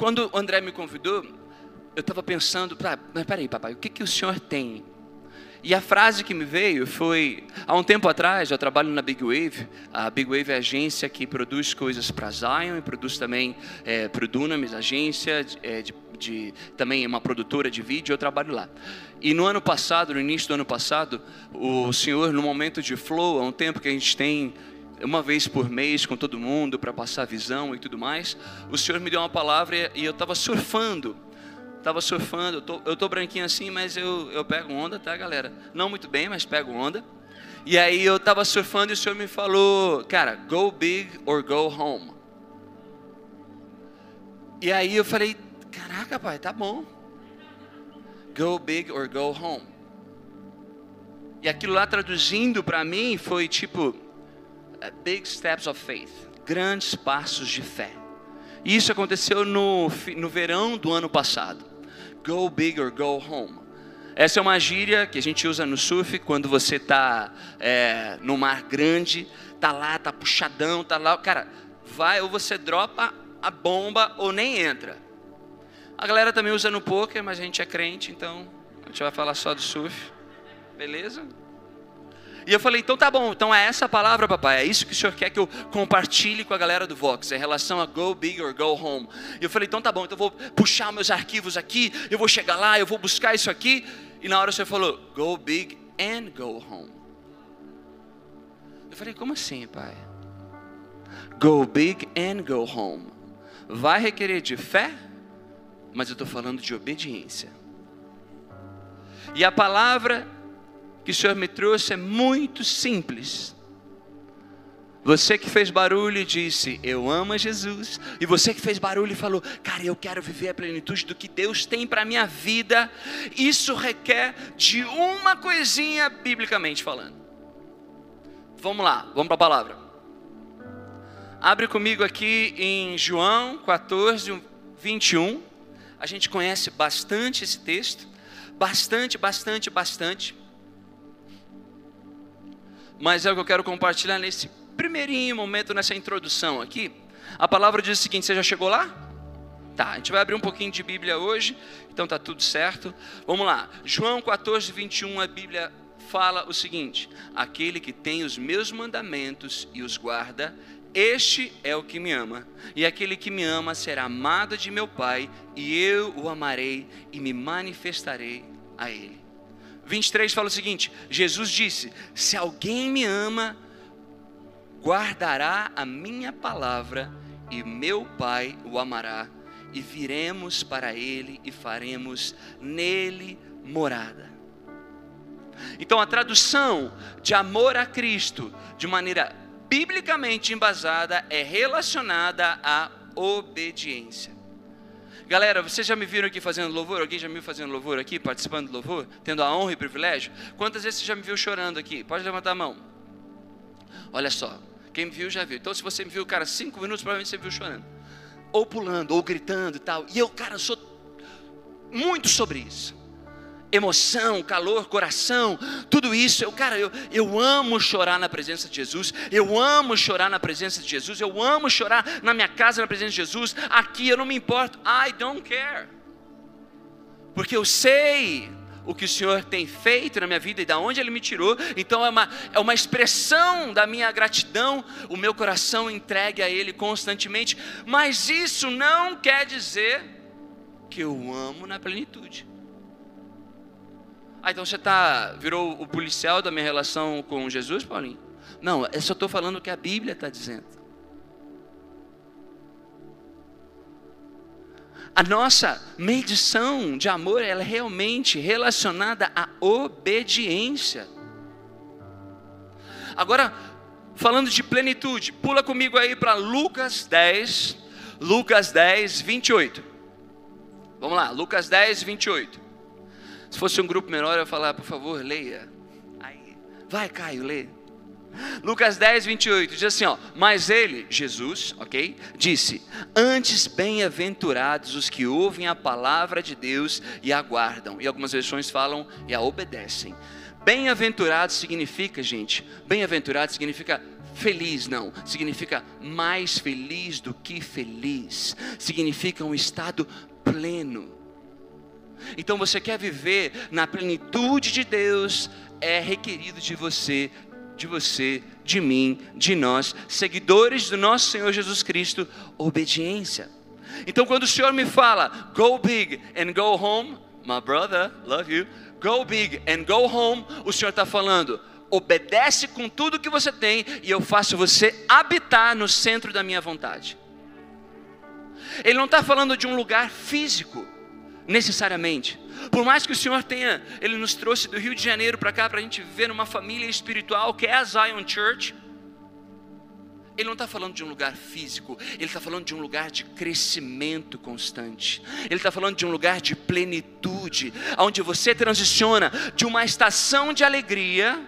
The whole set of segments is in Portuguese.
quando o André me convidou, eu estava pensando, ah, mas peraí, papai, o que, que o senhor tem? E a frase que me veio foi: há um tempo atrás, eu trabalho na Big Wave. A Big Wave é a agência que produz coisas para Zion e produz também é, para o Dunamis, agência é, de, de, também é uma produtora de vídeo. Eu trabalho lá. E no ano passado, no início do ano passado, o senhor, no momento de flow, há um tempo que a gente tem uma vez por mês com todo mundo para passar visão e tudo mais, o senhor me deu uma palavra e eu estava surfando Tava surfando, eu tô, eu tô branquinho assim, mas eu, eu pego onda, tá, galera? Não muito bem, mas pego onda. E aí eu tava surfando e o senhor me falou, cara, go big or go home. E aí eu falei, caraca, pai, tá bom. Go big or go home. E aquilo lá traduzindo para mim foi tipo, big steps of faith, grandes passos de fé. Isso aconteceu no, no verão do ano passado. Go big or go home. Essa é uma gíria que a gente usa no surf quando você está é, no mar grande, tá lá, tá puxadão, tá lá, cara, vai ou você dropa a bomba ou nem entra. A galera também usa no poker, mas a gente é crente, então a gente vai falar só do surf, beleza? E eu falei, então tá bom, então é essa palavra, papai, é isso que o senhor quer que eu compartilhe com a galera do Vox, em relação a go big or go home. E eu falei, então tá bom, então eu vou puxar meus arquivos aqui, eu vou chegar lá, eu vou buscar isso aqui. E na hora o senhor falou, go big and go home. Eu falei, como assim, pai? Go big and go home. Vai requerer de fé, mas eu estou falando de obediência. E a palavra que o Senhor me trouxe é muito simples. Você que fez barulho e disse, eu amo Jesus. E você que fez barulho e falou, cara, eu quero viver a plenitude do que Deus tem para a minha vida. Isso requer de uma coisinha, biblicamente falando. Vamos lá, vamos para a palavra. Abre comigo aqui em João 14, 21. A gente conhece bastante esse texto. Bastante, bastante, bastante mas é o que eu quero compartilhar nesse primeirinho momento, nessa introdução aqui. A palavra diz o seguinte: você já chegou lá? Tá, a gente vai abrir um pouquinho de Bíblia hoje, então tá tudo certo. Vamos lá, João 14, 21, a Bíblia fala o seguinte: Aquele que tem os meus mandamentos e os guarda, este é o que me ama, e aquele que me ama será amado de meu Pai, e eu o amarei e me manifestarei a ele. 23 fala o seguinte: Jesus disse: Se alguém me ama, guardará a minha palavra, e meu Pai o amará, e viremos para ele e faremos nele morada. Então a tradução de amor a Cristo, de maneira biblicamente embasada, é relacionada à obediência. Galera, vocês já me viram aqui fazendo louvor? Alguém já me viu fazendo louvor aqui, participando do louvor? Tendo a honra e privilégio? Quantas vezes você já me viu chorando aqui? Pode levantar a mão. Olha só, quem me viu já viu. Então, se você me viu, cara, cinco minutos, provavelmente você me viu chorando. Ou pulando, ou gritando e tal. E eu, cara, sou muito sobre isso emoção, calor, coração, tudo isso. Eu, cara, eu, eu amo chorar na presença de Jesus. Eu amo chorar na presença de Jesus. Eu amo chorar na minha casa na presença de Jesus. Aqui eu não me importo. I don't care. Porque eu sei o que o Senhor tem feito na minha vida e da onde Ele me tirou. Então é uma, é uma expressão da minha gratidão, o meu coração entregue a Ele constantemente. Mas isso não quer dizer que eu amo na plenitude. Ah, então você tá, virou o policial da minha relação com Jesus, Paulinho? Não, eu só estou falando o que a Bíblia está dizendo. A nossa medição de amor ela é realmente relacionada à obediência. Agora, falando de plenitude, pula comigo aí para Lucas 10, Lucas 10, 28. Vamos lá, Lucas 10, 28. Se fosse um grupo menor, eu ia falar, por favor, leia. Aí, vai, Caio, lê. Lucas 10, 28 diz assim: ó, mas ele, Jesus, ok, disse: Antes bem-aventurados os que ouvem a palavra de Deus e aguardam, e algumas versões falam e a obedecem. Bem-aventurado significa, gente, bem-aventurado significa feliz, não. Significa mais feliz do que feliz. Significa um estado pleno. Então você quer viver na plenitude de Deus, é requerido de você, de você, de mim, de nós, seguidores do nosso Senhor Jesus Cristo, obediência. Então quando o Senhor me fala, go big and go home, my brother, love you, go big and go home, o Senhor está falando, obedece com tudo que você tem e eu faço você habitar no centro da minha vontade. Ele não está falando de um lugar físico, necessariamente. Por mais que o Senhor tenha, Ele nos trouxe do Rio de Janeiro para cá, para a gente viver numa família espiritual que é a Zion Church. Ele não está falando de um lugar físico, ele está falando de um lugar de crescimento constante, ele está falando de um lugar de plenitude, onde você transiciona de uma estação de alegria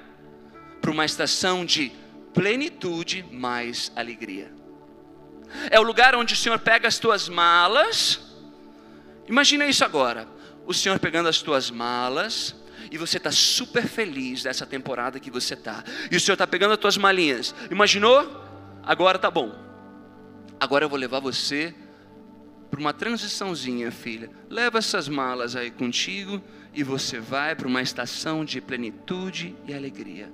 para uma estação de plenitude mais alegria. É o lugar onde o Senhor pega as tuas malas, imagina isso agora, o Senhor pegando as tuas malas, e você está super feliz dessa temporada que você está. E o Senhor está pegando as tuas malinhas. Imaginou? Agora tá bom. Agora eu vou levar você para uma transiçãozinha, filha. Leva essas malas aí contigo e você vai para uma estação de plenitude e alegria.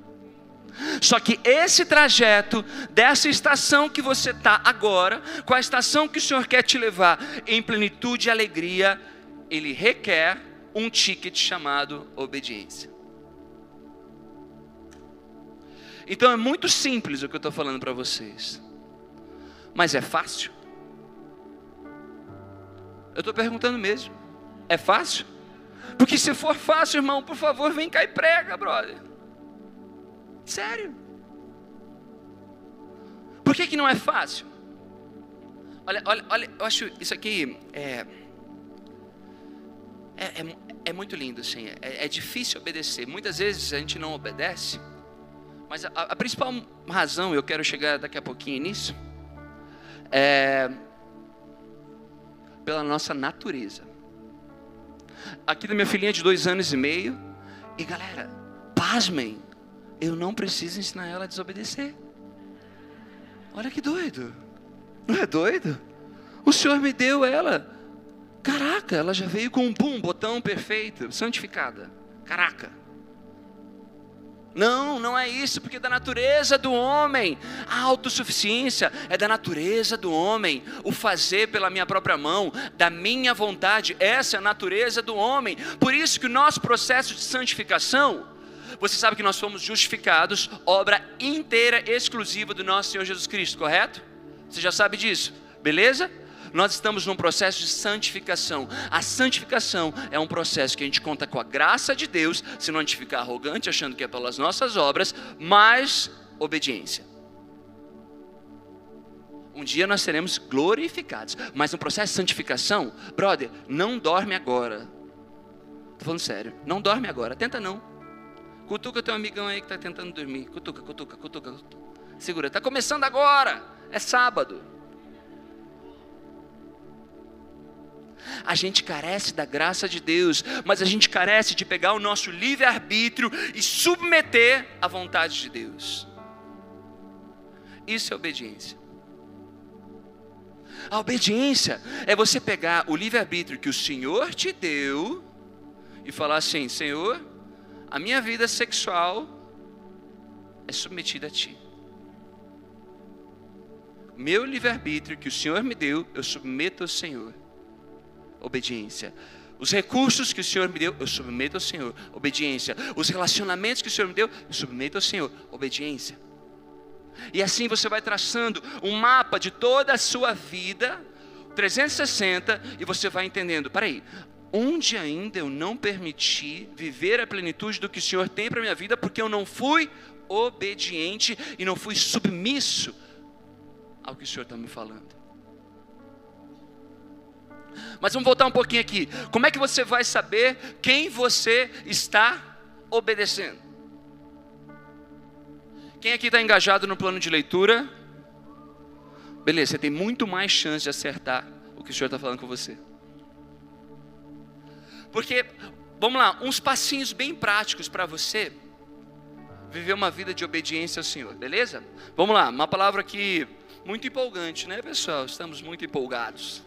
Só que esse trajeto dessa estação que você está agora, com a estação que o Senhor quer te levar em plenitude e alegria, ele requer um ticket chamado obediência. Então é muito simples o que eu estou falando para vocês, mas é fácil? Eu estou perguntando mesmo, é fácil? Porque se for fácil, irmão, por favor, vem cá e prega, brother. Sério. Por que, que não é fácil? Olha, olha, olha, eu acho isso aqui é é, é, é muito lindo, assim. É, é, difícil obedecer. Muitas vezes a gente não obedece. Mas a, a principal razão, eu quero chegar daqui a pouquinho nisso, é pela nossa natureza. Aqui da minha filhinha de dois anos e meio, e galera, pasmem, eu não preciso ensinar ela a desobedecer. Olha que doido, não é doido? O Senhor me deu ela Caraca, ela já veio com um pum, botão perfeito, santificada. Caraca. Não, não é isso, porque é da natureza do homem. A autossuficiência é da natureza do homem. O fazer pela minha própria mão, da minha vontade, essa é a natureza do homem. Por isso que o nosso processo de santificação, você sabe que nós fomos justificados, obra inteira, exclusiva do nosso Senhor Jesus Cristo, correto? Você já sabe disso, beleza? Nós estamos num processo de santificação. A santificação é um processo que a gente conta com a graça de Deus, se não a gente ficar arrogante achando que é pelas nossas obras, mas obediência. Um dia nós seremos glorificados, mas no processo de santificação, brother, não dorme agora. Estou falando sério, não dorme agora, tenta não. Cutuca teu amigão aí que está tentando dormir. Cutuca, cutuca, cutuca. Segura, está começando agora, é sábado. A gente carece da graça de Deus, mas a gente carece de pegar o nosso livre-arbítrio e submeter à vontade de Deus. Isso é obediência. A obediência é você pegar o livre-arbítrio que o Senhor te deu e falar assim: Senhor, a minha vida sexual é submetida a Ti. Meu livre-arbítrio que o Senhor me deu, eu submeto ao Senhor obediência. Os recursos que o Senhor me deu, eu submeto ao Senhor, obediência. Os relacionamentos que o Senhor me deu, eu submeto ao Senhor, obediência. E assim você vai traçando um mapa de toda a sua vida, 360, e você vai entendendo, peraí, onde ainda eu não permiti viver a plenitude do que o Senhor tem para minha vida, porque eu não fui obediente e não fui submisso ao que o Senhor está me falando. Mas vamos voltar um pouquinho aqui. Como é que você vai saber quem você está obedecendo? Quem aqui está engajado no plano de leitura? Beleza, você tem muito mais chance de acertar o que o Senhor está falando com você. Porque, vamos lá, uns passinhos bem práticos para você viver uma vida de obediência ao Senhor, beleza? Vamos lá, uma palavra aqui muito empolgante, né, pessoal? Estamos muito empolgados,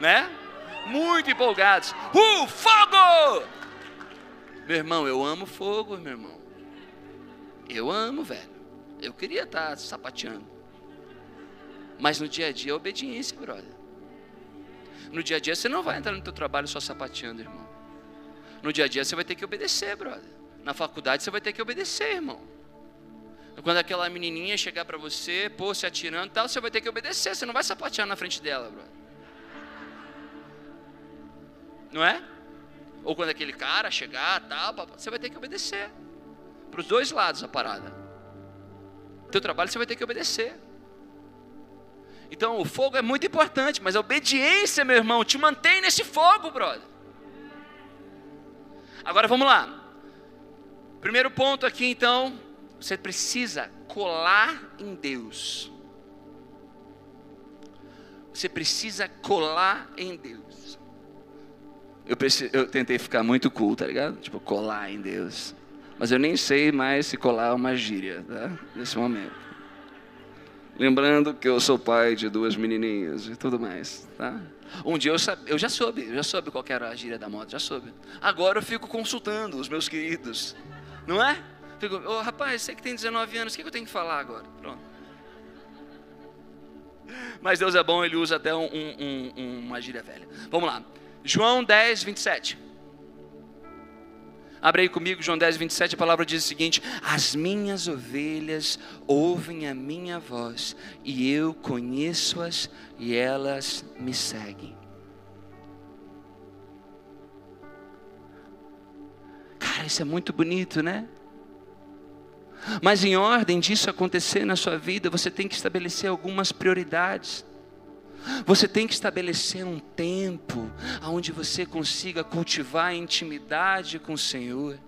né? Muito empolgados. Uh, fogo! Meu irmão, eu amo fogo, meu irmão. Eu amo, velho. Eu queria estar sapateando. Mas no dia a dia é obediência, brother. No dia a dia você não vai entrar no teu trabalho só sapateando, irmão. No dia a dia você vai ter que obedecer, brother. Na faculdade você vai ter que obedecer, irmão. Quando aquela menininha chegar para você, pô, se atirando e tal, você vai ter que obedecer. Você não vai sapatear na frente dela, brother. Não é? Ou quando aquele cara chegar, tal, você vai ter que obedecer. Para os dois lados a parada. Teu trabalho você vai ter que obedecer. Então o fogo é muito importante, mas a obediência, meu irmão, te mantém nesse fogo, brother. Agora vamos lá. Primeiro ponto aqui então, você precisa colar em Deus. Você precisa colar em Deus. Eu, eu tentei ficar muito cool, tá ligado? Tipo, colar em Deus. Mas eu nem sei mais se colar é uma gíria, tá? Nesse momento. Lembrando que eu sou pai de duas menininhas e tudo mais, tá? Um dia eu, eu já soube, eu já soube qual era a gíria da moda, já soube. Agora eu fico consultando os meus queridos, não é? Fico, oh, rapaz, você que tem 19 anos, o que eu tenho que falar agora? Pronto. Mas Deus é bom, Ele usa até um, um, um, uma gíria velha. Vamos lá. João 10, 27. Abre aí comigo, João 10, 27, a palavra diz o seguinte: As minhas ovelhas ouvem a minha voz, e eu conheço-as, e elas me seguem. Cara, isso é muito bonito, né? Mas em ordem disso acontecer na sua vida, você tem que estabelecer algumas prioridades. Você tem que estabelecer um tempo onde você consiga cultivar a intimidade com o Senhor.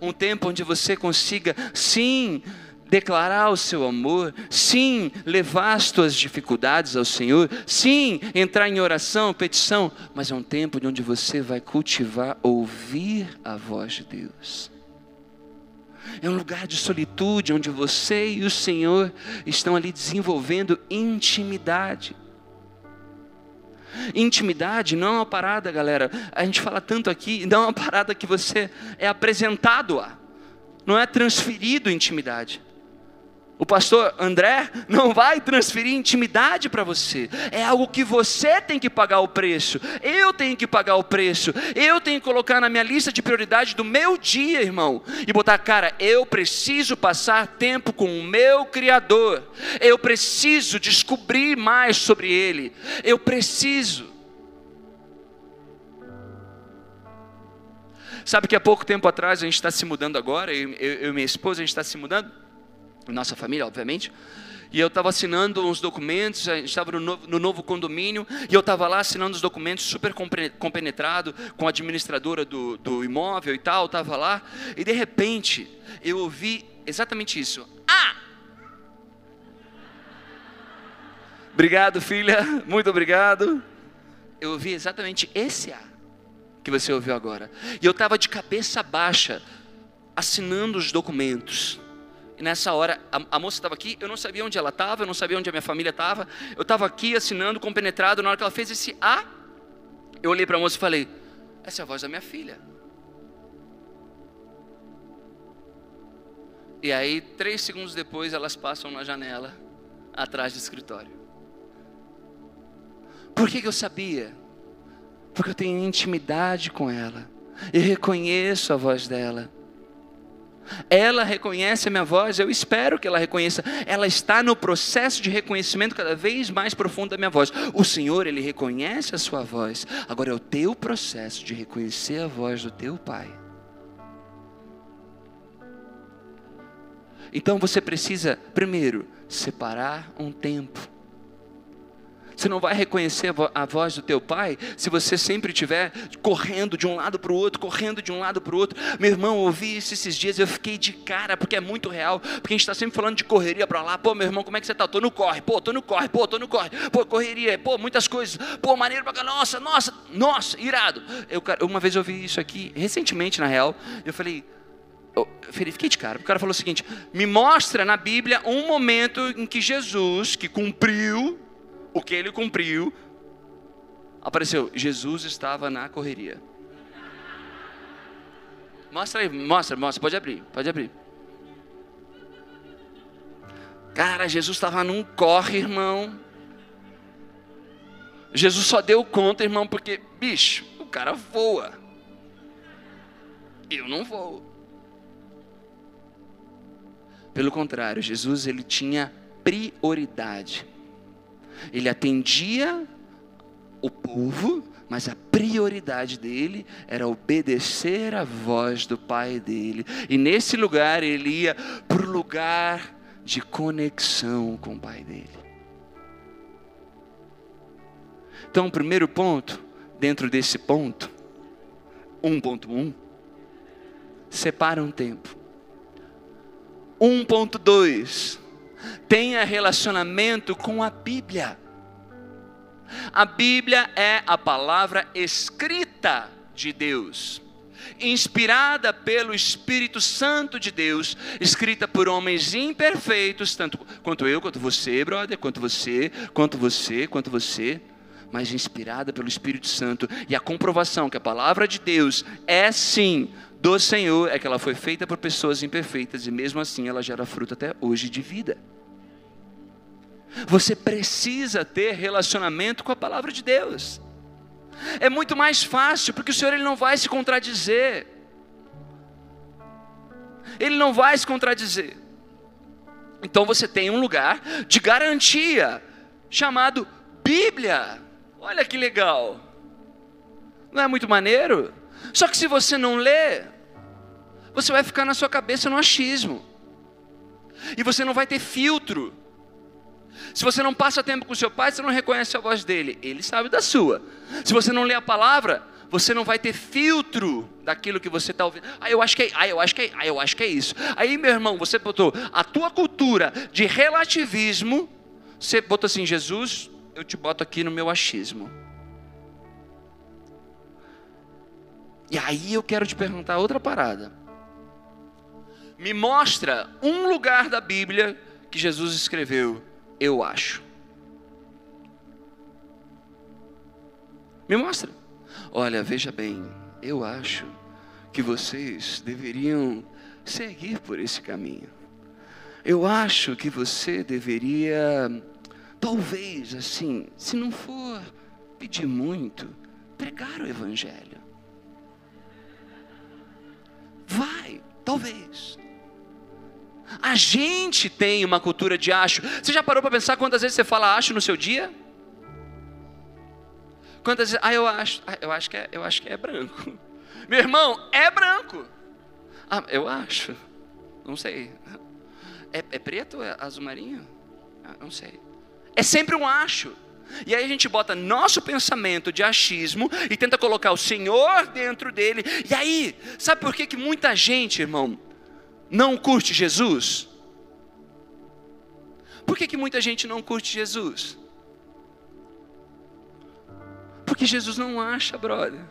Um tempo onde você consiga, sim, declarar o seu amor, sim, levar as tuas dificuldades ao Senhor, sim, entrar em oração, petição, mas é um tempo onde você vai cultivar ouvir a voz de Deus. É um lugar de solitude onde você e o Senhor estão ali desenvolvendo intimidade. Intimidade não é uma parada, galera. A gente fala tanto aqui, não é uma parada que você é apresentado a. Não é transferido intimidade. O pastor André não vai transferir intimidade para você. É algo que você tem que pagar o preço. Eu tenho que pagar o preço. Eu tenho que colocar na minha lista de prioridade do meu dia, irmão. E botar, cara, eu preciso passar tempo com o meu Criador. Eu preciso descobrir mais sobre Ele. Eu preciso. Sabe que há pouco tempo atrás a gente está se mudando agora, eu, eu e minha esposa, a gente está se mudando nossa família, obviamente. E eu estava assinando uns documentos, a gente estava no novo, no novo condomínio, e eu estava lá assinando os documentos, super compenetrado com a administradora do, do imóvel e tal, estava lá, e de repente eu ouvi exatamente isso. Ah! Obrigado, filha, muito obrigado. Eu ouvi exatamente esse A que você ouviu agora. E eu estava de cabeça baixa, assinando os documentos. Nessa hora, a, a moça estava aqui, eu não sabia onde ela estava, eu não sabia onde a minha família estava. Eu estava aqui assinando, compenetrado. Na hora que ela fez esse A, eu olhei para a moça e falei: Essa é a voz da minha filha. E aí, três segundos depois, elas passam na janela, atrás do escritório. Por que, que eu sabia? Porque eu tenho intimidade com ela. Eu reconheço a voz dela. Ela reconhece a minha voz, eu espero que ela reconheça. Ela está no processo de reconhecimento cada vez mais profundo da minha voz. O Senhor, Ele reconhece a sua voz. Agora é o teu processo de reconhecer a voz do teu Pai. Então você precisa, primeiro, separar um tempo você não vai reconhecer a voz do teu pai se você sempre estiver correndo de um lado para o outro, correndo de um lado para o outro. Meu irmão, eu ouvi isso esses dias, eu fiquei de cara, porque é muito real. Porque a gente está sempre falando de correria para lá. Pô, meu irmão, como é que você está? Tô no corre, pô, tô no corre, pô, tô no corre. Pô, correria, pô, muitas coisas. Pô, maneiro para cá, nossa, nossa, nossa, irado. Eu, uma vez eu ouvi isso aqui, recentemente na real, eu falei, eu verifiquei de cara. O cara falou o seguinte: me mostra na Bíblia um momento em que Jesus, que cumpriu o que ele cumpriu, apareceu. Jesus estava na correria. Mostra aí, mostra, mostra, pode abrir, pode abrir. Cara, Jesus estava num corre, irmão. Jesus só deu conta, irmão, porque, bicho, o cara voa. Eu não vou. Pelo contrário, Jesus ele tinha prioridade. Ele atendia o povo, mas a prioridade dele era obedecer à voz do pai dele. E nesse lugar ele ia para o lugar de conexão com o pai dele. Então, o primeiro ponto, dentro desse ponto, 1.1, separa um tempo. 1.2, tenha relacionamento com a Bíblia. A Bíblia é a palavra escrita de Deus, inspirada pelo Espírito Santo de Deus, escrita por homens imperfeitos, tanto quanto eu, quanto você, brother, quanto você, quanto você, quanto você, mas inspirada pelo Espírito Santo. E a comprovação que a palavra de Deus é sim do Senhor é que ela foi feita por pessoas imperfeitas e mesmo assim ela gera fruto até hoje de vida. Você precisa ter relacionamento com a palavra de Deus. É muito mais fácil, porque o Senhor ele não vai se contradizer. Ele não vai se contradizer. Então você tem um lugar de garantia chamado Bíblia. Olha que legal. Não é muito maneiro? Só que se você não lê, você vai ficar na sua cabeça no achismo. E você não vai ter filtro. Se você não passa tempo com seu pai, você não reconhece a voz dele. Ele sabe da sua. Se você não lê a palavra, você não vai ter filtro daquilo que você está ouvindo. Ah, eu acho que é, ah, eu acho que é, ah, eu acho que é isso. Aí, meu irmão, você botou a tua cultura de relativismo, você botou assim, Jesus, eu te boto aqui no meu achismo. E aí eu quero te perguntar outra parada. Me mostra um lugar da Bíblia que Jesus escreveu eu acho. Me mostra. Olha, veja bem, eu acho que vocês deveriam seguir por esse caminho. Eu acho que você deveria, talvez assim, se não for pedir muito, pregar o Evangelho. Vai, talvez. A gente tem uma cultura de acho. Você já parou para pensar quantas vezes você fala acho no seu dia? Quantas vezes, ah, eu acho, ah, eu acho que é, eu acho que é branco. Meu irmão, é branco. Ah, eu acho. Não sei. É, é preto ou é azul marinho? Ah, não sei. É sempre um acho. E aí a gente bota nosso pensamento de achismo e tenta colocar o Senhor dentro dele. E aí, sabe por que, que muita gente, irmão, não curte Jesus? Por que, que muita gente não curte Jesus? Porque Jesus não acha, brother.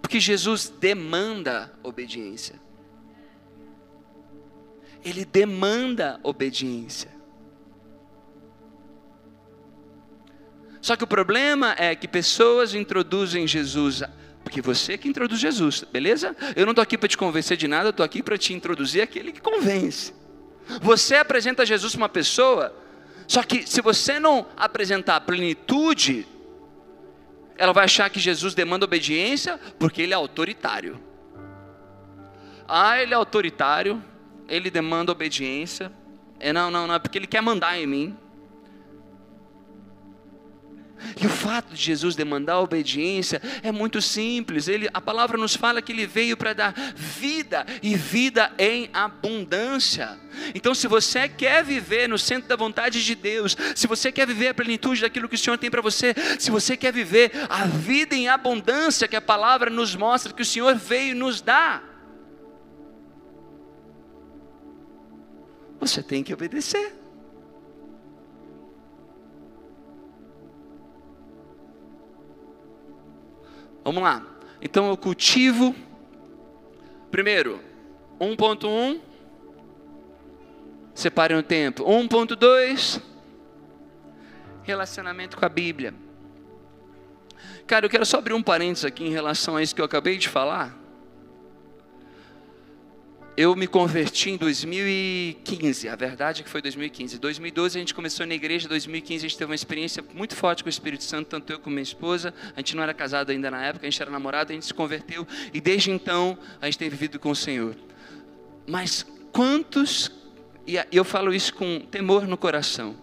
Porque Jesus demanda obediência. Ele demanda obediência. Só que o problema é que pessoas introduzem Jesus porque você que introduz Jesus, beleza? Eu não estou aqui para te convencer de nada, estou aqui para te introduzir aquele que convence. Você apresenta Jesus para uma pessoa, só que se você não apresentar a plenitude, ela vai achar que Jesus demanda obediência porque ele é autoritário. Ah, ele é autoritário, ele demanda obediência. É, não, não, não, é porque ele quer mandar em mim. E o fato de Jesus demandar obediência é muito simples. Ele, a palavra nos fala que ele veio para dar vida e vida em abundância. Então, se você quer viver no centro da vontade de Deus, se você quer viver a plenitude daquilo que o Senhor tem para você, se você quer viver a vida em abundância que a palavra nos mostra que o Senhor veio nos dar, você tem que obedecer. Vamos lá. Então eu cultivo, primeiro, 1.1. Separe um tempo. 1.2. Relacionamento com a Bíblia. Cara, eu quero só abrir um parênteses aqui em relação a isso que eu acabei de falar. Eu me converti em 2015, a verdade é que foi 2015. 2012 a gente começou na igreja, 2015 a gente teve uma experiência muito forte com o Espírito Santo, tanto eu como minha esposa. A gente não era casado ainda na época, a gente era namorado, a gente se converteu e desde então a gente tem vivido com o Senhor. Mas quantos, e eu falo isso com temor no coração,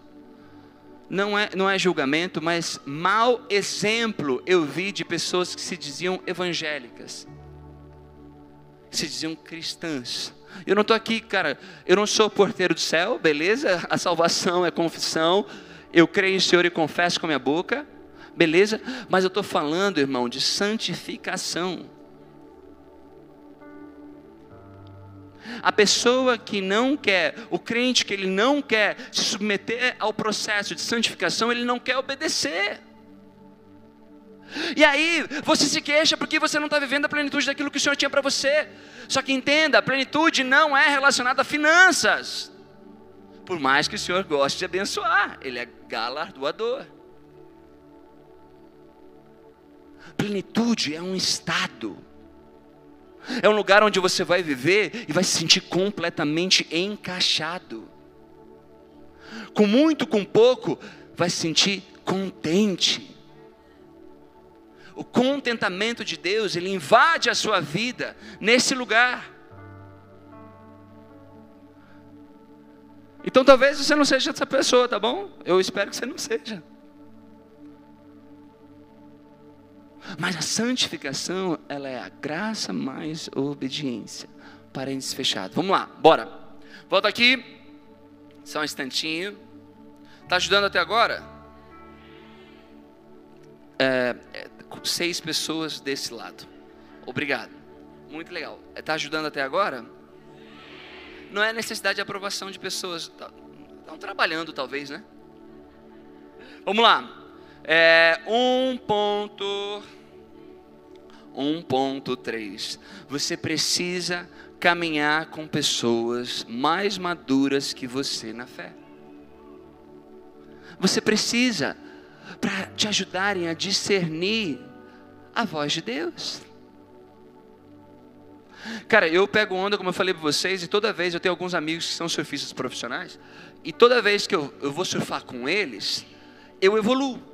não é, não é julgamento, mas mau exemplo eu vi de pessoas que se diziam evangélicas se diziam cristãs. Eu não estou aqui, cara, eu não sou porteiro do céu, beleza? A salvação é confissão, eu creio em Senhor e confesso com minha boca, beleza? Mas eu estou falando, irmão, de santificação. A pessoa que não quer, o crente que ele não quer se submeter ao processo de santificação, ele não quer obedecer. E aí, você se queixa porque você não está vivendo a plenitude daquilo que o Senhor tinha para você. Só que entenda, a plenitude não é relacionada a finanças. Por mais que o Senhor goste de abençoar, Ele é galardoador. Plenitude é um estado. É um lugar onde você vai viver e vai se sentir completamente encaixado. Com muito, com pouco, vai se sentir contente o contentamento de Deus, ele invade a sua vida nesse lugar. Então talvez você não seja essa pessoa, tá bom? Eu espero que você não seja. Mas a santificação, ela é a graça mais obediência. Parênteses fechado. Vamos lá, bora. Volta aqui. Só um instantinho. Tá ajudando até agora? É, é seis pessoas desse lado. Obrigado. Muito legal. Está ajudando até agora? Não é necessidade de aprovação de pessoas. Estão tá, trabalhando, talvez, né? Vamos lá. É, 1.1.3. Você precisa caminhar com pessoas mais maduras que você na fé. Você precisa para te ajudarem a discernir a voz de Deus. Cara, eu pego onda, como eu falei para vocês, e toda vez eu tenho alguns amigos que são surfistas profissionais, e toda vez que eu, eu vou surfar com eles, eu evoluo.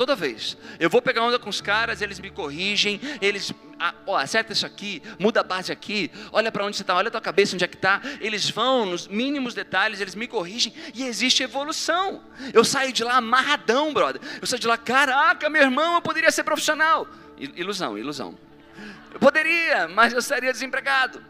Toda vez. Eu vou pegar onda com os caras, eles me corrigem, eles, ah, ó, acerta isso aqui, muda a base aqui, olha para onde você está, olha a tua cabeça onde é que está. Eles vão nos mínimos detalhes, eles me corrigem e existe evolução. Eu saio de lá amarradão, brother. Eu saio de lá, caraca, meu irmão, eu poderia ser profissional. Ilusão, ilusão. Eu poderia, mas eu estaria desempregado.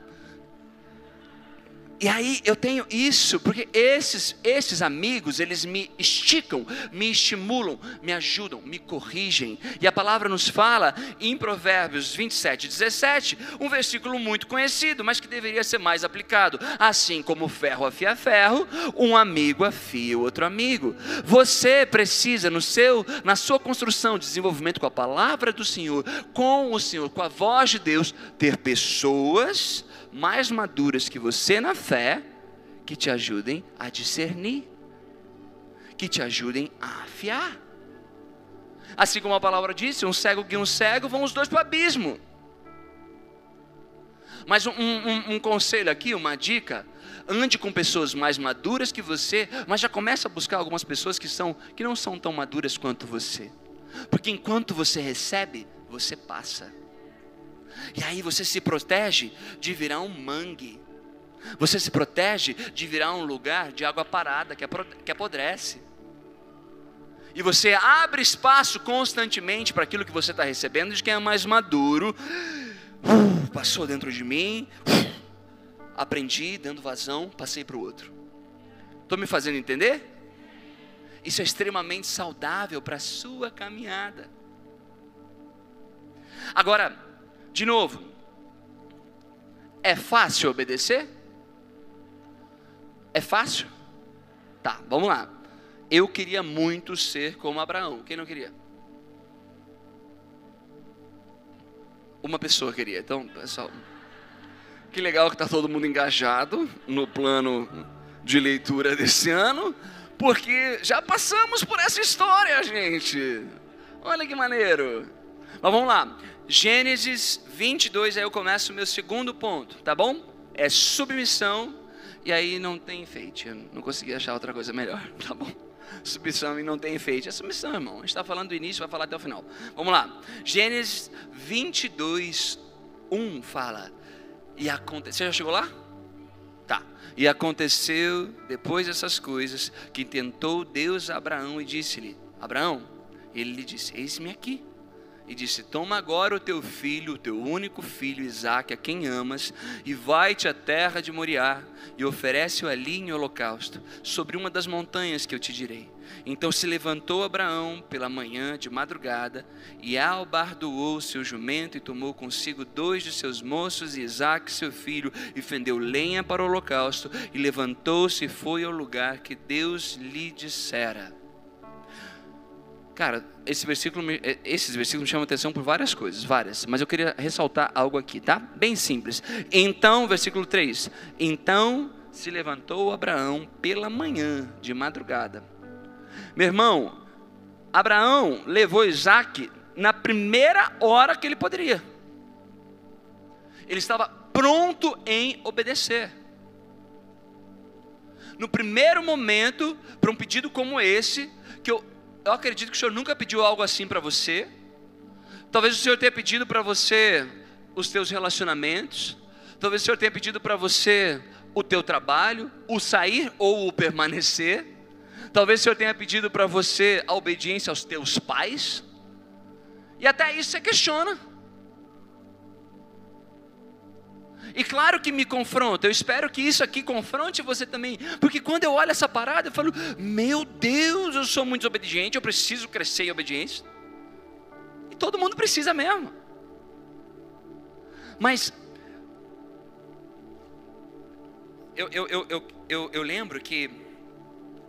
E aí eu tenho isso, porque esses, esses amigos, eles me esticam, me estimulam, me ajudam, me corrigem. E a palavra nos fala em Provérbios 27, 17, um versículo muito conhecido, mas que deveria ser mais aplicado. Assim como ferro afia ferro, um amigo afia outro amigo. Você precisa, no seu, na sua construção de desenvolvimento com a palavra do Senhor, com o Senhor, com a voz de Deus, ter pessoas mais maduras que você na fé, que te ajudem a discernir, que te ajudem a afiar. Assim como a palavra disse, um cego guia um cego, vão os dois para o abismo. Mas um, um, um, conselho aqui, uma dica, ande com pessoas mais maduras que você, mas já começa a buscar algumas pessoas que, são, que não são tão maduras quanto você. Porque enquanto você recebe, você passa. E aí você se protege de virar um mangue. Você se protege de virar um lugar de água parada que apodrece. E você abre espaço constantemente para aquilo que você está recebendo de quem é mais maduro. Uh, passou dentro de mim, uh, aprendi, dando vazão, passei para o outro. Estou me fazendo entender? Isso é extremamente saudável para a sua caminhada. Agora, de novo, é fácil obedecer? É fácil? Tá, vamos lá. Eu queria muito ser como Abraão. Quem não queria? Uma pessoa queria. Então, pessoal. Que legal que está todo mundo engajado no plano de leitura desse ano, porque já passamos por essa história, gente. Olha que maneiro. Mas vamos lá. Gênesis 22, aí eu começo o meu segundo ponto, tá bom? É submissão, e aí não tem enfeite. Eu não consegui achar outra coisa melhor, tá bom? Submissão e não tem enfeite. É submissão, irmão. A gente está falando do início, vai falar até o final. Vamos lá. Gênesis 22, 1 fala. E aconteceu. Você já chegou lá? Tá. E aconteceu, depois dessas coisas, que tentou Deus a Abraão e disse-lhe: Abraão, ele lhe disse: Eis-me aqui e disse: Toma agora o teu filho, o teu único filho Isaque, a quem amas, e vai-te à terra de Moriá, e oferece-o ali em holocausto, sobre uma das montanhas que eu te direi. Então se levantou Abraão pela manhã, de madrugada, e albardoou seu jumento, e tomou consigo dois de seus moços, e Isaque seu filho, e fendeu lenha para o holocausto, e levantou-se e foi ao lugar que Deus lhe dissera. Cara, esse versículo, é, esses versículos me chamam a atenção por várias coisas, várias, mas eu queria ressaltar algo aqui, tá? Bem simples. Então, versículo 3: Então se levantou Abraão pela manhã, de madrugada. Meu irmão, Abraão levou Isaac na primeira hora que ele poderia. Ele estava pronto em obedecer. No primeiro momento, para um pedido como esse, que eu eu acredito que o Senhor nunca pediu algo assim para você. Talvez o Senhor tenha pedido para você os teus relacionamentos. Talvez o Senhor tenha pedido para você o teu trabalho, o sair ou o permanecer. Talvez o Senhor tenha pedido para você a obediência aos teus pais. E até isso você questiona. E claro que me confronta, eu espero que isso aqui confronte você também, porque quando eu olho essa parada, eu falo: Meu Deus, eu sou muito desobediente, eu preciso crescer em obediência. E todo mundo precisa mesmo. Mas, eu, eu, eu, eu, eu, eu lembro que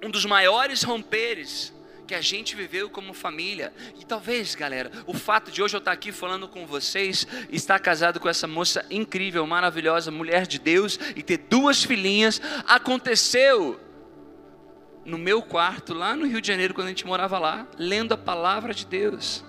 um dos maiores romperes que a gente viveu como família. E talvez, galera, o fato de hoje eu estar aqui falando com vocês, estar casado com essa moça incrível, maravilhosa, mulher de Deus e ter duas filhinhas, aconteceu no meu quarto, lá no Rio de Janeiro, quando a gente morava lá, lendo a palavra de Deus.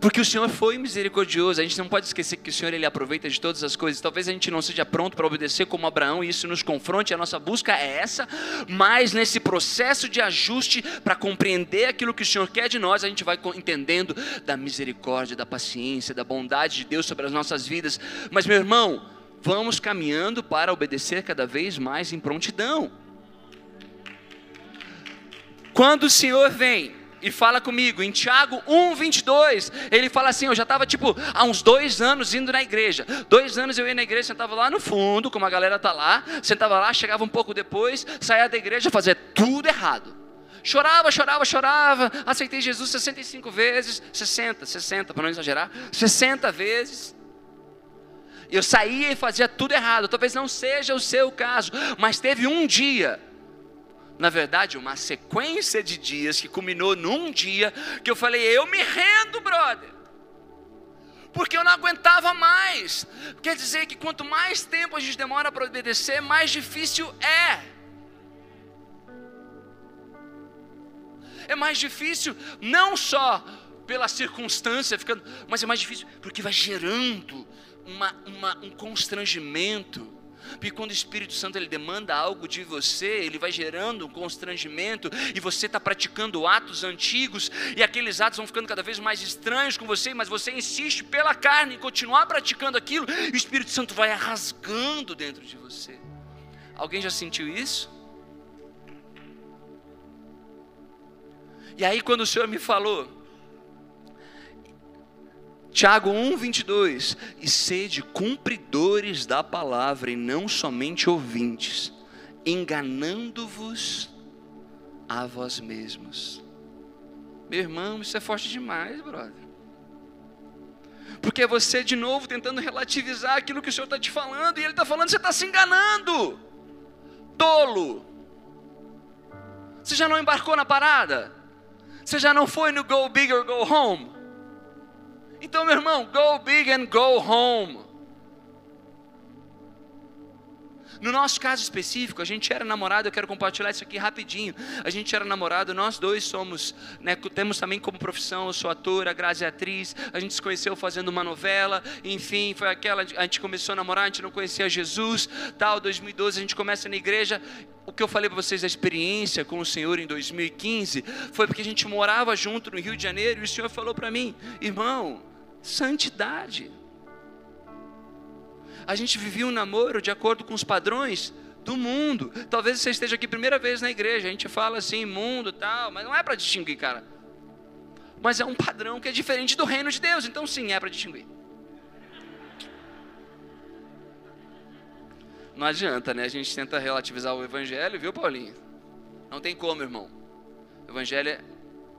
Porque o Senhor foi misericordioso. A gente não pode esquecer que o Senhor ele aproveita de todas as coisas. Talvez a gente não seja pronto para obedecer como Abraão e isso nos confronte. A nossa busca é essa, mas nesse processo de ajuste para compreender aquilo que o Senhor quer de nós, a gente vai entendendo da misericórdia, da paciência, da bondade de Deus sobre as nossas vidas. Mas meu irmão, vamos caminhando para obedecer cada vez mais em prontidão. Quando o Senhor vem e fala comigo. Em Tiago 1, 22, ele fala assim: Eu já estava tipo há uns dois anos indo na igreja. Dois anos eu ia na igreja, sentava lá no fundo, como a galera tá lá, sentava lá, chegava um pouco depois, saía da igreja, fazia tudo errado. Chorava, chorava, chorava. Aceitei Jesus 65 vezes, 60, 60, para não exagerar, 60 vezes. Eu saía e fazia tudo errado. Talvez não seja o seu caso, mas teve um dia na verdade, uma sequência de dias que culminou num dia que eu falei: eu me rendo, brother. Porque eu não aguentava mais. Quer dizer que quanto mais tempo a gente demora para obedecer, mais difícil é. É mais difícil não só pela circunstância, ficando, mas é mais difícil porque vai gerando uma, uma, um constrangimento porque quando o Espírito Santo ele demanda algo de você, ele vai gerando um constrangimento e você está praticando atos antigos e aqueles atos vão ficando cada vez mais estranhos com você, mas você insiste pela carne em continuar praticando aquilo e o Espírito Santo vai rasgando dentro de você. Alguém já sentiu isso? E aí, quando o Senhor me falou, Tiago 1, 22. E sede cumpridores da palavra e não somente ouvintes, enganando-vos a vós mesmos. Meu irmão, isso é forte demais, brother. Porque você, de novo, tentando relativizar aquilo que o Senhor está te falando, e Ele está falando, você está se enganando. Tolo. Você já não embarcou na parada? Você já não foi no go big or go home? Então, meu irmão, go big and go home. No nosso caso específico, a gente era namorado, eu quero compartilhar isso aqui rapidinho. A gente era namorado, nós dois somos, né, temos também como profissão, eu sou ator, a Grazi é atriz, a gente se conheceu fazendo uma novela, enfim, foi aquela, a gente começou a namorar, a gente não conhecia Jesus, tal, 2012 a gente começa na igreja. O que eu falei para vocês da experiência com o Senhor em 2015 foi porque a gente morava junto no Rio de Janeiro e o Senhor falou para mim, irmão, santidade a gente vivia um namoro de acordo com os padrões do mundo. Talvez você esteja aqui primeira vez na igreja, a gente fala assim, mundo tal, mas não é para distinguir, cara. Mas é um padrão que é diferente do reino de Deus, então sim, é para distinguir. Não adianta, né? A gente tenta relativizar o evangelho, viu, Paulinho? Não tem como, irmão. O evangelho é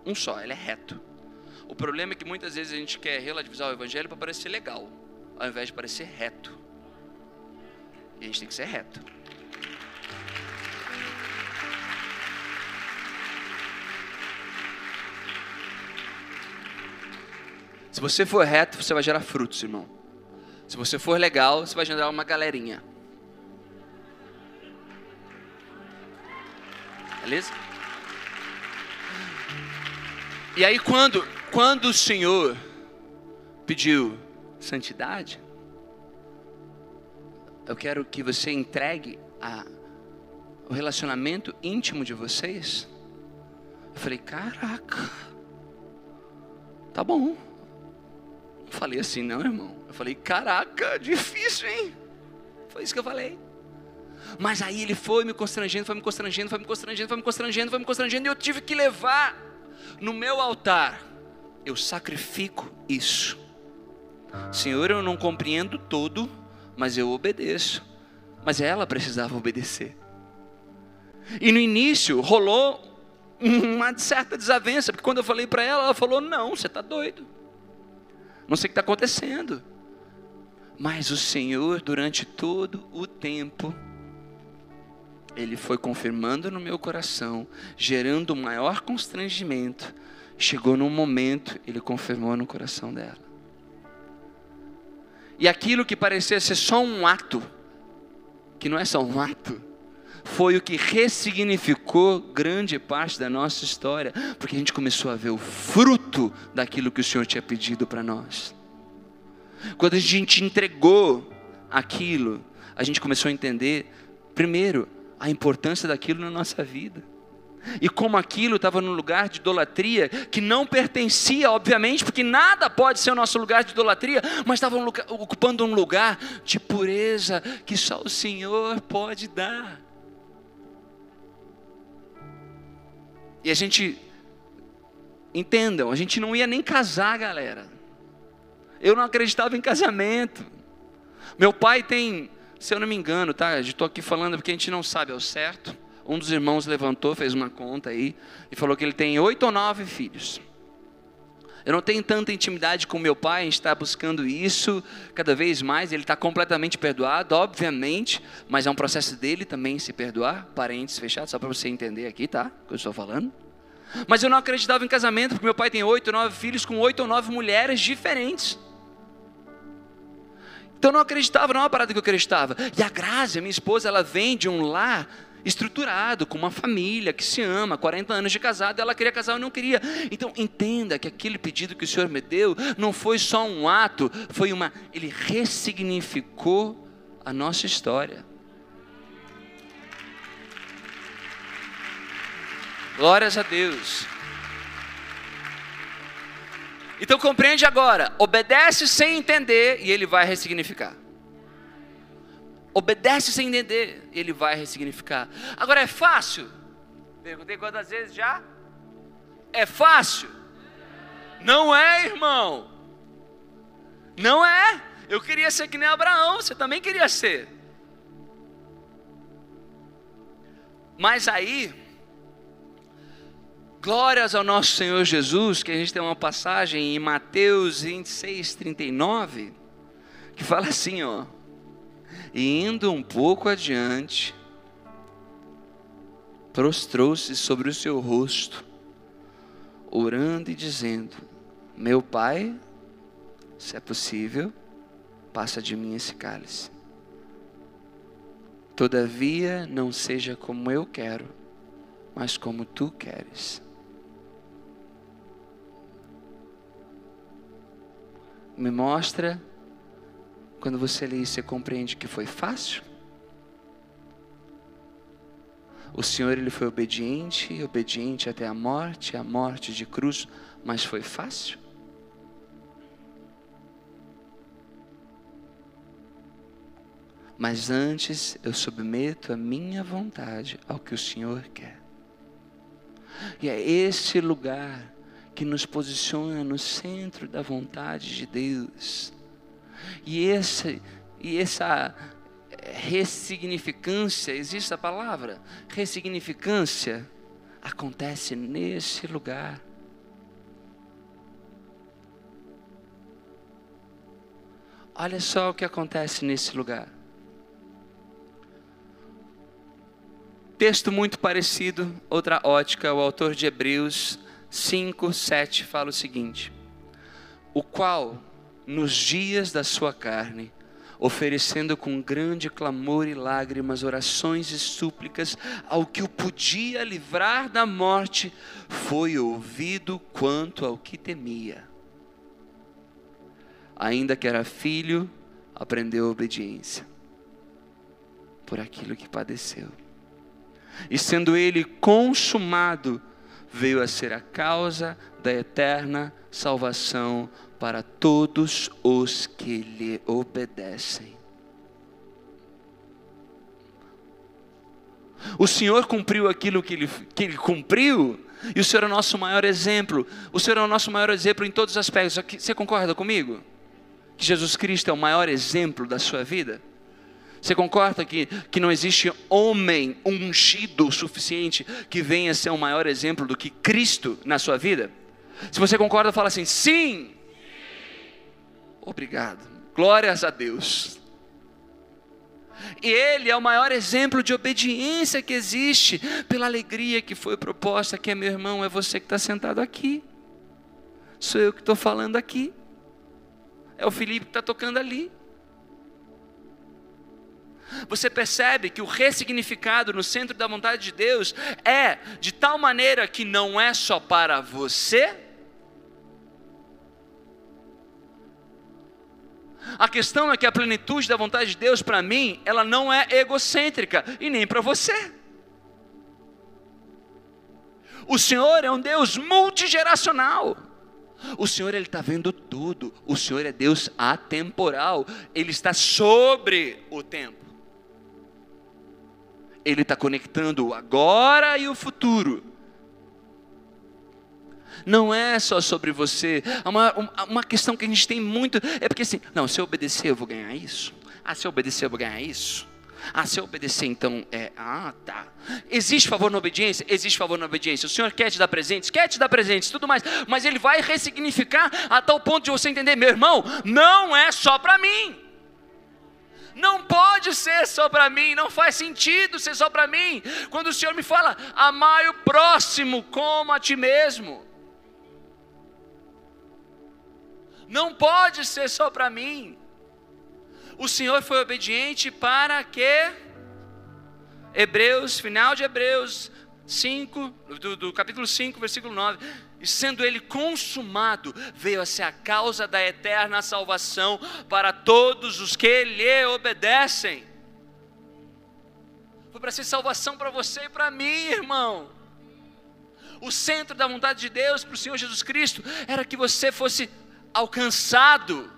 um só, ele é reto. O problema é que muitas vezes a gente quer relativizar o evangelho para parecer legal, ao invés de parecer reto. E a gente tem que ser reto. Se você for reto, você vai gerar frutos, irmão. Se você for legal, você vai gerar uma galerinha. Beleza? E aí quando, quando o Senhor pediu santidade, eu quero que você entregue a, o relacionamento íntimo de vocês. Eu falei, caraca, tá bom. Não falei assim, não, irmão. Eu falei, caraca, difícil, hein? Foi isso que eu falei. Mas aí ele foi me constrangendo, foi me constrangendo, foi me constrangendo, foi me constrangendo, foi me constrangendo, e eu tive que levar no meu altar. Eu sacrifico isso. Senhor, eu não compreendo tudo, mas eu obedeço. Mas ela precisava obedecer. E no início rolou uma certa desavença, porque quando eu falei para ela, ela falou: Não, você está doido. Não sei o que está acontecendo. Mas o Senhor, durante todo o tempo, Ele foi confirmando no meu coração, gerando um maior constrangimento. Chegou num momento, Ele confirmou no coração dela. E aquilo que parecia ser só um ato, que não é só um ato, foi o que ressignificou grande parte da nossa história, porque a gente começou a ver o fruto daquilo que o Senhor tinha pedido para nós. Quando a gente entregou aquilo, a gente começou a entender, primeiro, a importância daquilo na nossa vida e como aquilo estava num lugar de idolatria que não pertencia, obviamente, porque nada pode ser o nosso lugar de idolatria, mas estava um ocupando um lugar de pureza que só o Senhor pode dar. E a gente, entendam, a gente não ia nem casar, galera. Eu não acreditava em casamento. Meu pai tem, se eu não me engano, tá? Estou aqui falando porque a gente não sabe ao certo um dos irmãos levantou, fez uma conta aí e falou que ele tem oito ou nove filhos. Eu não tenho tanta intimidade com meu pai, a gente está buscando isso cada vez mais. Ele está completamente perdoado, obviamente, mas é um processo dele também se perdoar. Parentes fechados, só para você entender aqui, tá? O que eu estou falando. Mas eu não acreditava em casamento, porque meu pai tem oito ou nove filhos com oito ou nove mulheres diferentes. Então eu não acreditava, não é uma parada que eu acreditava. E a Grazi, minha esposa, ela vem de um lar estruturado, com uma família que se ama, 40 anos de casado, ela queria casar, eu não queria. Então entenda que aquele pedido que o Senhor me deu não foi só um ato, foi uma, ele ressignificou a nossa história. Glórias a Deus. Então compreende agora, obedece sem entender e ele vai ressignificar. Obedece sem entender, ele vai ressignificar. Agora é fácil? Perguntei quantas vezes já? É fácil? Não é, irmão. Não é. Eu queria ser que nem Abraão, você também queria ser. Mas aí, glórias ao nosso Senhor Jesus, que a gente tem uma passagem em Mateus 26, 39, que fala assim, ó. E indo um pouco adiante, prostrou-se sobre o seu rosto, orando e dizendo: Meu pai, se é possível, passa de mim esse cálice. Todavia, não seja como eu quero, mas como tu queres. Me mostra, quando você lê isso, você compreende que foi fácil? O Senhor ele foi obediente, obediente até a morte, a morte de cruz, mas foi fácil? Mas antes eu submeto a minha vontade ao que o Senhor quer. E é esse lugar que nos posiciona no centro da vontade de Deus. E, esse, e essa ressignificância, existe a palavra? Ressignificância acontece nesse lugar. Olha só o que acontece nesse lugar. Texto muito parecido, outra ótica, o autor de Hebreus 5, 7 fala o seguinte: O qual, nos dias da sua carne, oferecendo com grande clamor e lágrimas, orações e súplicas ao que o podia livrar da morte, foi ouvido quanto ao que temia. Ainda que era filho, aprendeu obediência por aquilo que padeceu e sendo ele consumado, veio a ser a causa da eterna salvação para todos os que lhe obedecem. O Senhor cumpriu aquilo que ele, que ele cumpriu, e o Senhor é o nosso maior exemplo. O Senhor é o nosso maior exemplo em todos os aspectos. Você concorda comigo? Que Jesus Cristo é o maior exemplo da sua vida? Você concorda que, que não existe homem ungido o suficiente que venha ser um maior exemplo do que Cristo na sua vida? Se você concorda, fala assim: sim. Obrigado. Glórias a Deus. E Ele é o maior exemplo de obediência que existe, pela alegria que foi proposta, que é meu irmão, é você que está sentado aqui, sou eu que estou falando aqui, é o Felipe que está tocando ali. Você percebe que o ressignificado no centro da vontade de Deus é de tal maneira que não é só para você. A questão é que a plenitude da vontade de Deus para mim, ela não é egocêntrica e nem para você. O Senhor é um Deus multigeracional. O Senhor ele está vendo tudo. O Senhor é Deus atemporal. Ele está sobre o tempo. Ele está conectando o agora e o futuro. Não é só sobre você. Uma, uma questão que a gente tem muito é porque assim, não, se eu obedecer eu vou ganhar isso. Ah, se eu obedecer eu vou ganhar isso. Ah, se eu obedecer, então é. Ah, tá. Existe favor na obediência? Existe favor na obediência. O Senhor quer te dar presentes? Quer te dar presentes, tudo mais. Mas Ele vai ressignificar a tal ponto de você entender, meu irmão, não é só para mim. Não pode ser só para mim, não faz sentido ser só para mim. Quando o Senhor me fala, amai o próximo como a ti mesmo. Não pode ser só para mim. O Senhor foi obediente para que Hebreus, final de Hebreus 5, do, do capítulo 5, versículo 9 e sendo ele consumado, veio a ser a causa da eterna salvação para todos os que lhe obedecem. Foi para ser salvação para você e para mim, irmão. O centro da vontade de Deus para o Senhor Jesus Cristo era que você fosse alcançado.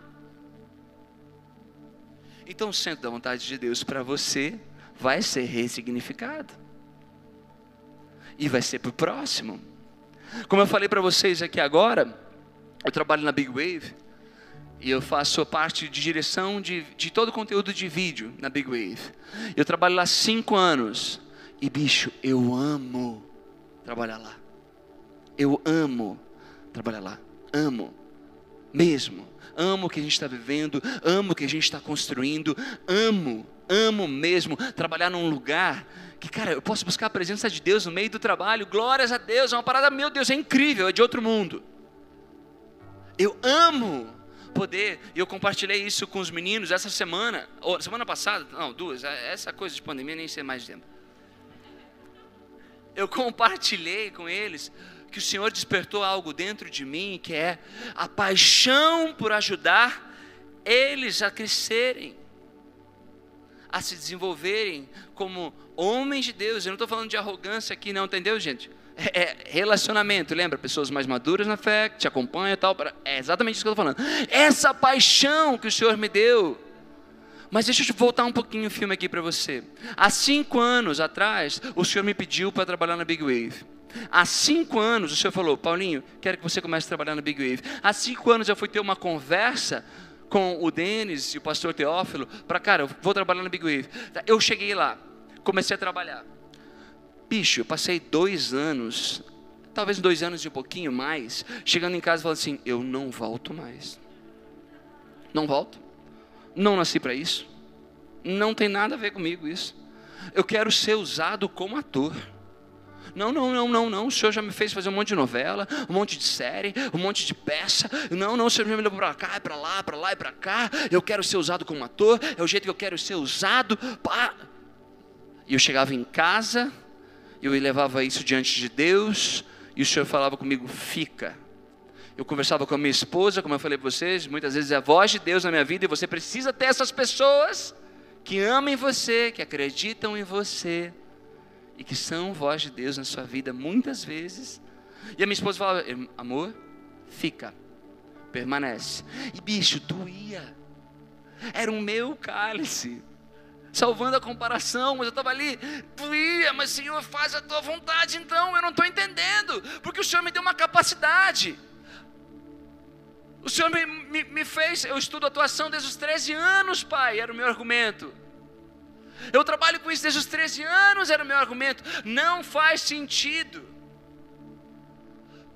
Então, o centro da vontade de Deus para você vai ser ressignificado, e vai ser para o próximo. Como eu falei para vocês aqui agora, eu trabalho na Big Wave e eu faço parte de direção de, de todo o conteúdo de vídeo na Big Wave. Eu trabalho lá cinco anos e bicho, eu amo trabalhar lá. Eu amo trabalhar lá, amo mesmo. Amo o que a gente está vivendo, amo o que a gente está construindo, amo, amo mesmo trabalhar num lugar que, cara, eu posso buscar a presença de Deus no meio do trabalho, glórias a Deus, é uma parada, meu Deus, é incrível, é de outro mundo. Eu amo, poder. E eu compartilhei isso com os meninos essa semana, ou semana passada, não, duas. É, essa coisa de pandemia nem sei mais tempo. Eu compartilhei com eles que o Senhor despertou algo dentro de mim, que é a paixão por ajudar eles a crescerem, a se desenvolverem como homens de Deus. Eu não estou falando de arrogância aqui, não, entendeu, gente? É, é relacionamento, lembra? Pessoas mais maduras na fé, que te acompanham e tal. É exatamente isso que eu estou falando. Essa paixão que o Senhor me deu. Mas deixa eu voltar um pouquinho o filme aqui para você. Há cinco anos atrás, o Senhor me pediu para trabalhar na Big Wave. Há cinco anos o Senhor falou, Paulinho, quero que você comece a trabalhar na Big Wave. Há cinco anos eu fui ter uma conversa com o Denis e o pastor Teófilo para, cara, eu vou trabalhar na Big Wave. Eu cheguei lá, comecei a trabalhar. Bicho, eu passei dois anos, talvez dois anos e um pouquinho mais, chegando em casa falando assim: eu não volto mais. Não volto. Não nasci para isso. Não tem nada a ver comigo isso. Eu quero ser usado como ator. Não, não, não, não, não. O senhor já me fez fazer um monte de novela, um monte de série, um monte de peça. Não, não, o senhor já me levou para cá, para lá, para lá e para cá. Eu quero ser usado como ator, é o jeito que eu quero ser usado. Pá. E eu chegava em casa, eu levava isso diante de Deus, e o Senhor falava comigo: fica. Eu conversava com a minha esposa, como eu falei para vocês, muitas vezes é a voz de Deus na minha vida, e você precisa ter essas pessoas que amam você, que acreditam em você, e que são voz de Deus na sua vida muitas vezes. E a minha esposa falava: amor, fica, permanece. E bicho, doía. Era o meu cálice salvando a comparação, mas eu estava ali, doía, mas Senhor, faz a tua vontade, então eu não estou entendendo, porque o Senhor me deu uma capacidade. O Senhor me, me, me, fez, eu estudo atuação desde os 13 anos, pai, era o meu argumento. Eu trabalho com isso desde os 13 anos, era o meu argumento. Não faz sentido.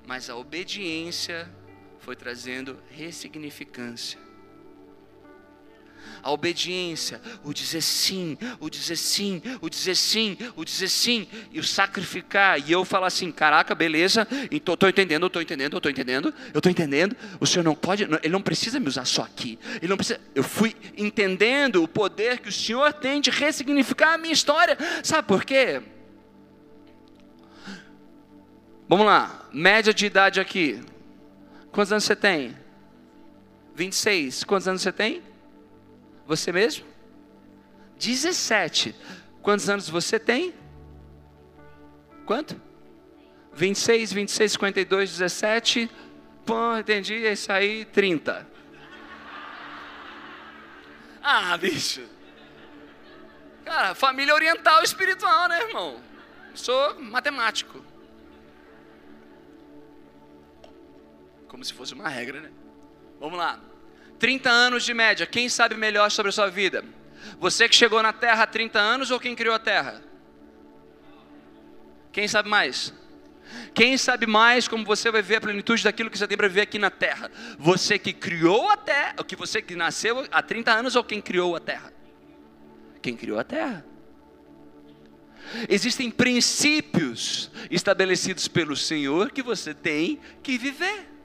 Mas a obediência foi trazendo ressignificância a obediência, o dizer sim, o dizer sim, o dizer sim, o dizer sim, e o sacrificar, e eu falar assim: caraca, beleza, estou entendendo, estou entendendo, estou entendendo, eu estou entendendo, o Senhor não pode, Ele não precisa me usar só aqui, Ele não precisa, eu fui entendendo o poder que o Senhor tem de ressignificar a minha história, sabe por quê? Vamos lá, média de idade aqui. Quantos anos você tem? 26. Quantos anos você tem? Você mesmo? 17. Quantos anos você tem? Quanto? 26, 26, 52, 17. Pô, entendi, é isso aí, 30. Ah, bicho. Cara, família oriental espiritual, né, irmão? Sou matemático. Como se fosse uma regra, né? Vamos lá. 30 anos de média, quem sabe melhor sobre a sua vida? Você que chegou na Terra há 30 anos ou quem criou a Terra? Quem sabe mais? Quem sabe mais como você vai ver a plenitude daquilo que você tem para viver aqui na Terra? Você que criou a Terra, o que você que nasceu há 30 anos ou quem criou a Terra? Quem criou a Terra. Existem princípios estabelecidos pelo Senhor que você tem que viver.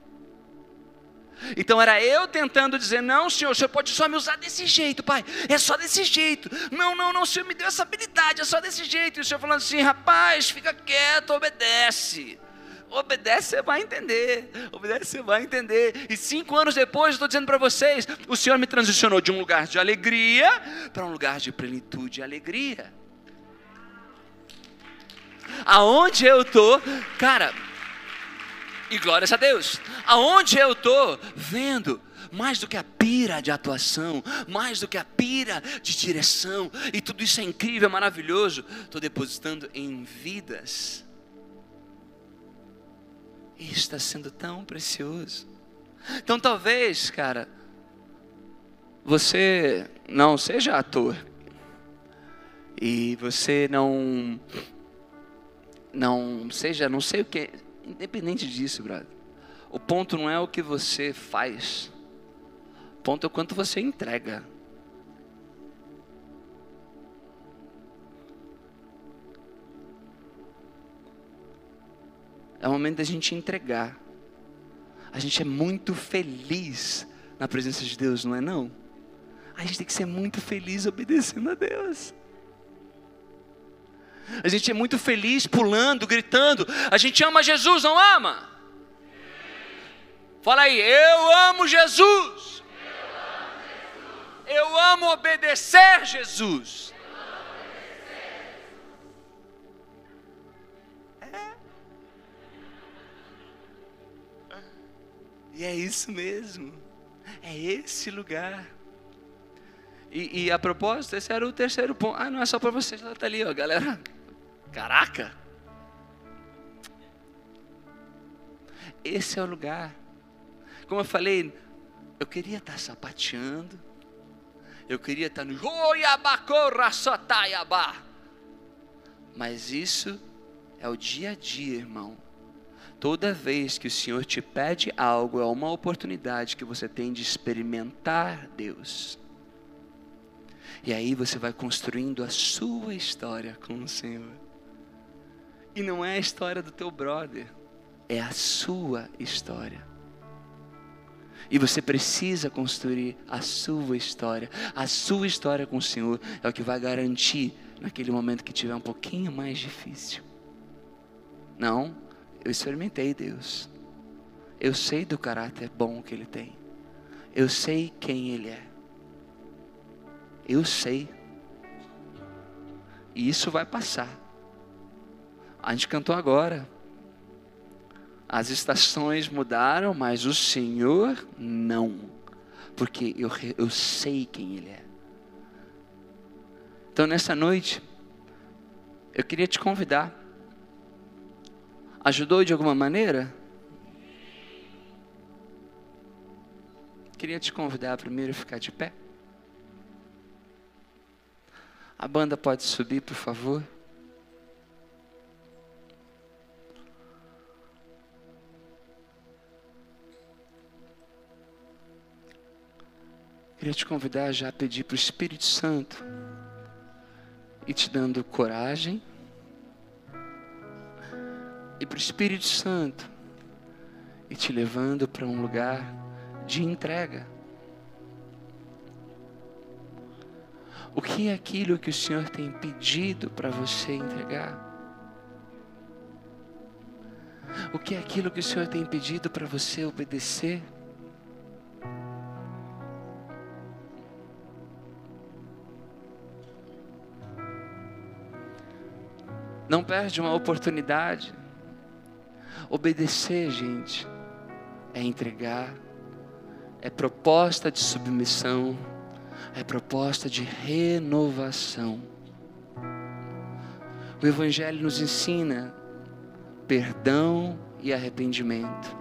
Então era eu tentando dizer: Não, Senhor, o Senhor pode só me usar desse jeito, Pai. É só desse jeito. Não, não, não, o Senhor me deu essa habilidade, é só desse jeito. E o Senhor falando assim: Rapaz, fica quieto, obedece. Obedece, você vai entender. Obedece, você vai entender. E cinco anos depois, estou dizendo para vocês: o Senhor me transicionou de um lugar de alegria para um lugar de plenitude e alegria. Aonde eu estou, cara, e glórias a Deus. Aonde eu estou vendo mais do que a pira de atuação, mais do que a pira de direção, e tudo isso é incrível, maravilhoso. Estou depositando em vidas. E está sendo tão precioso. Então talvez, cara, você não seja ator. E você não não seja, não sei o que, Independente disso, brother. O ponto não é o que você faz. O ponto é o quanto você entrega. É o momento da gente entregar. A gente é muito feliz na presença de Deus, não é não? A gente tem que ser muito feliz obedecendo a Deus. A gente é muito feliz pulando, gritando. A gente ama Jesus, não ama? Fala aí, eu amo Jesus. Eu amo obedecer Jesus. É. E é isso mesmo. É esse lugar. E, e, a propósito, esse era o terceiro ponto. Ah, não é só para vocês, ela está ali, ó, galera. Caraca! Esse é o lugar. Como eu falei, eu queria estar sapateando, eu queria estar no mas isso é o dia a dia, irmão. Toda vez que o Senhor te pede algo, é uma oportunidade que você tem de experimentar Deus. E aí você vai construindo a sua história com o Senhor. E não é a história do teu brother, é a sua história. E você precisa construir a sua história. A sua história com o Senhor é o que vai garantir naquele momento que tiver um pouquinho mais difícil. Não, eu experimentei Deus. Eu sei do caráter bom que Ele tem. Eu sei quem Ele é. Eu sei. E isso vai passar. A gente cantou agora. As estações mudaram, mas o Senhor não. Porque eu, eu sei quem Ele é. Então, nessa noite, eu queria te convidar. Ajudou de alguma maneira? Queria te convidar primeiro a ficar de pé. A banda pode subir, por favor. Queria te convidar já a pedir para o Espírito Santo e te dando coragem e para o Espírito Santo e te levando para um lugar de entrega. O que é aquilo que o Senhor tem pedido para você entregar? O que é aquilo que o Senhor tem pedido para você obedecer? Não perde uma oportunidade. Obedecer, gente, é entregar, é proposta de submissão, é proposta de renovação. O Evangelho nos ensina perdão e arrependimento.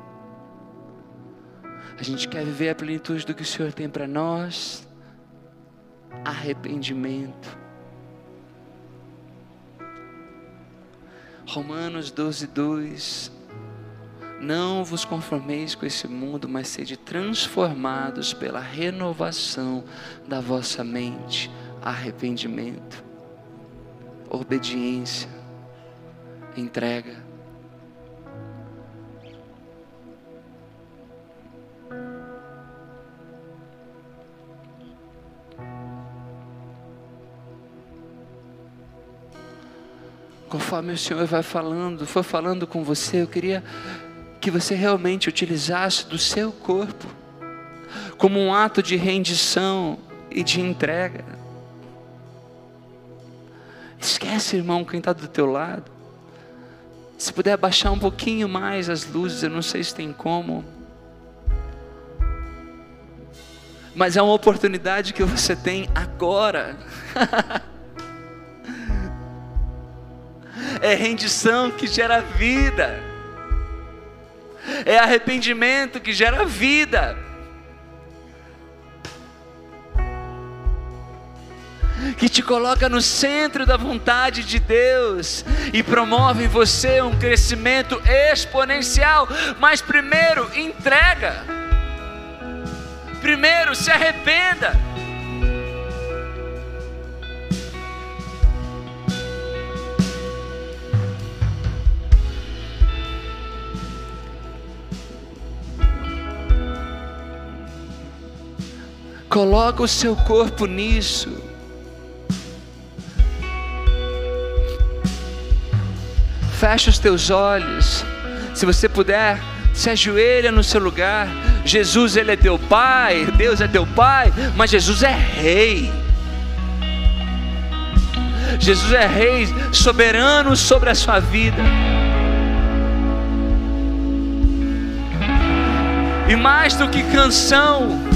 A gente quer viver a plenitude do que o Senhor tem para nós. Arrependimento. Romanos 12, 2. Não vos conformeis com esse mundo, mas sede transformados pela renovação da vossa mente. Arrependimento, obediência, entrega. Conforme o Senhor vai falando, foi falando com você, eu queria que você realmente utilizasse do seu corpo como um ato de rendição e de entrega. Esquece, irmão, quem está do teu lado. Se puder abaixar um pouquinho mais as luzes, eu não sei se tem como. Mas é uma oportunidade que você tem agora. é rendição que gera vida, é arrependimento que gera vida. que te coloca no centro da vontade de Deus e promove em você um crescimento exponencial. Mas primeiro, entrega. Primeiro, se arrependa. Coloca o seu corpo nisso. Fecha os teus olhos. Se você puder, se ajoelha no seu lugar. Jesus, Ele é teu Pai, Deus é teu Pai, mas Jesus é Rei. Jesus é Rei, soberano sobre a sua vida. E mais do que canção,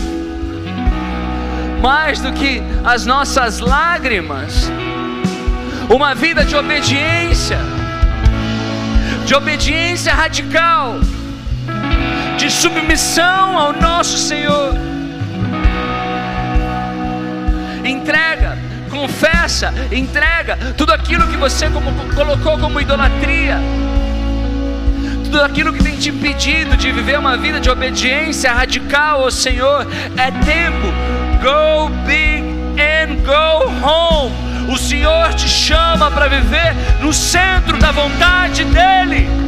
mais do que as nossas lágrimas, uma vida de obediência, de obediência radical, de submissão ao nosso Senhor. Entrega, confessa, entrega tudo aquilo que você colocou como idolatria tudo aquilo que tem te impedido de viver uma vida de obediência radical ao Senhor, é tempo. Go big and go home. O Senhor te chama para viver no centro da vontade dEle.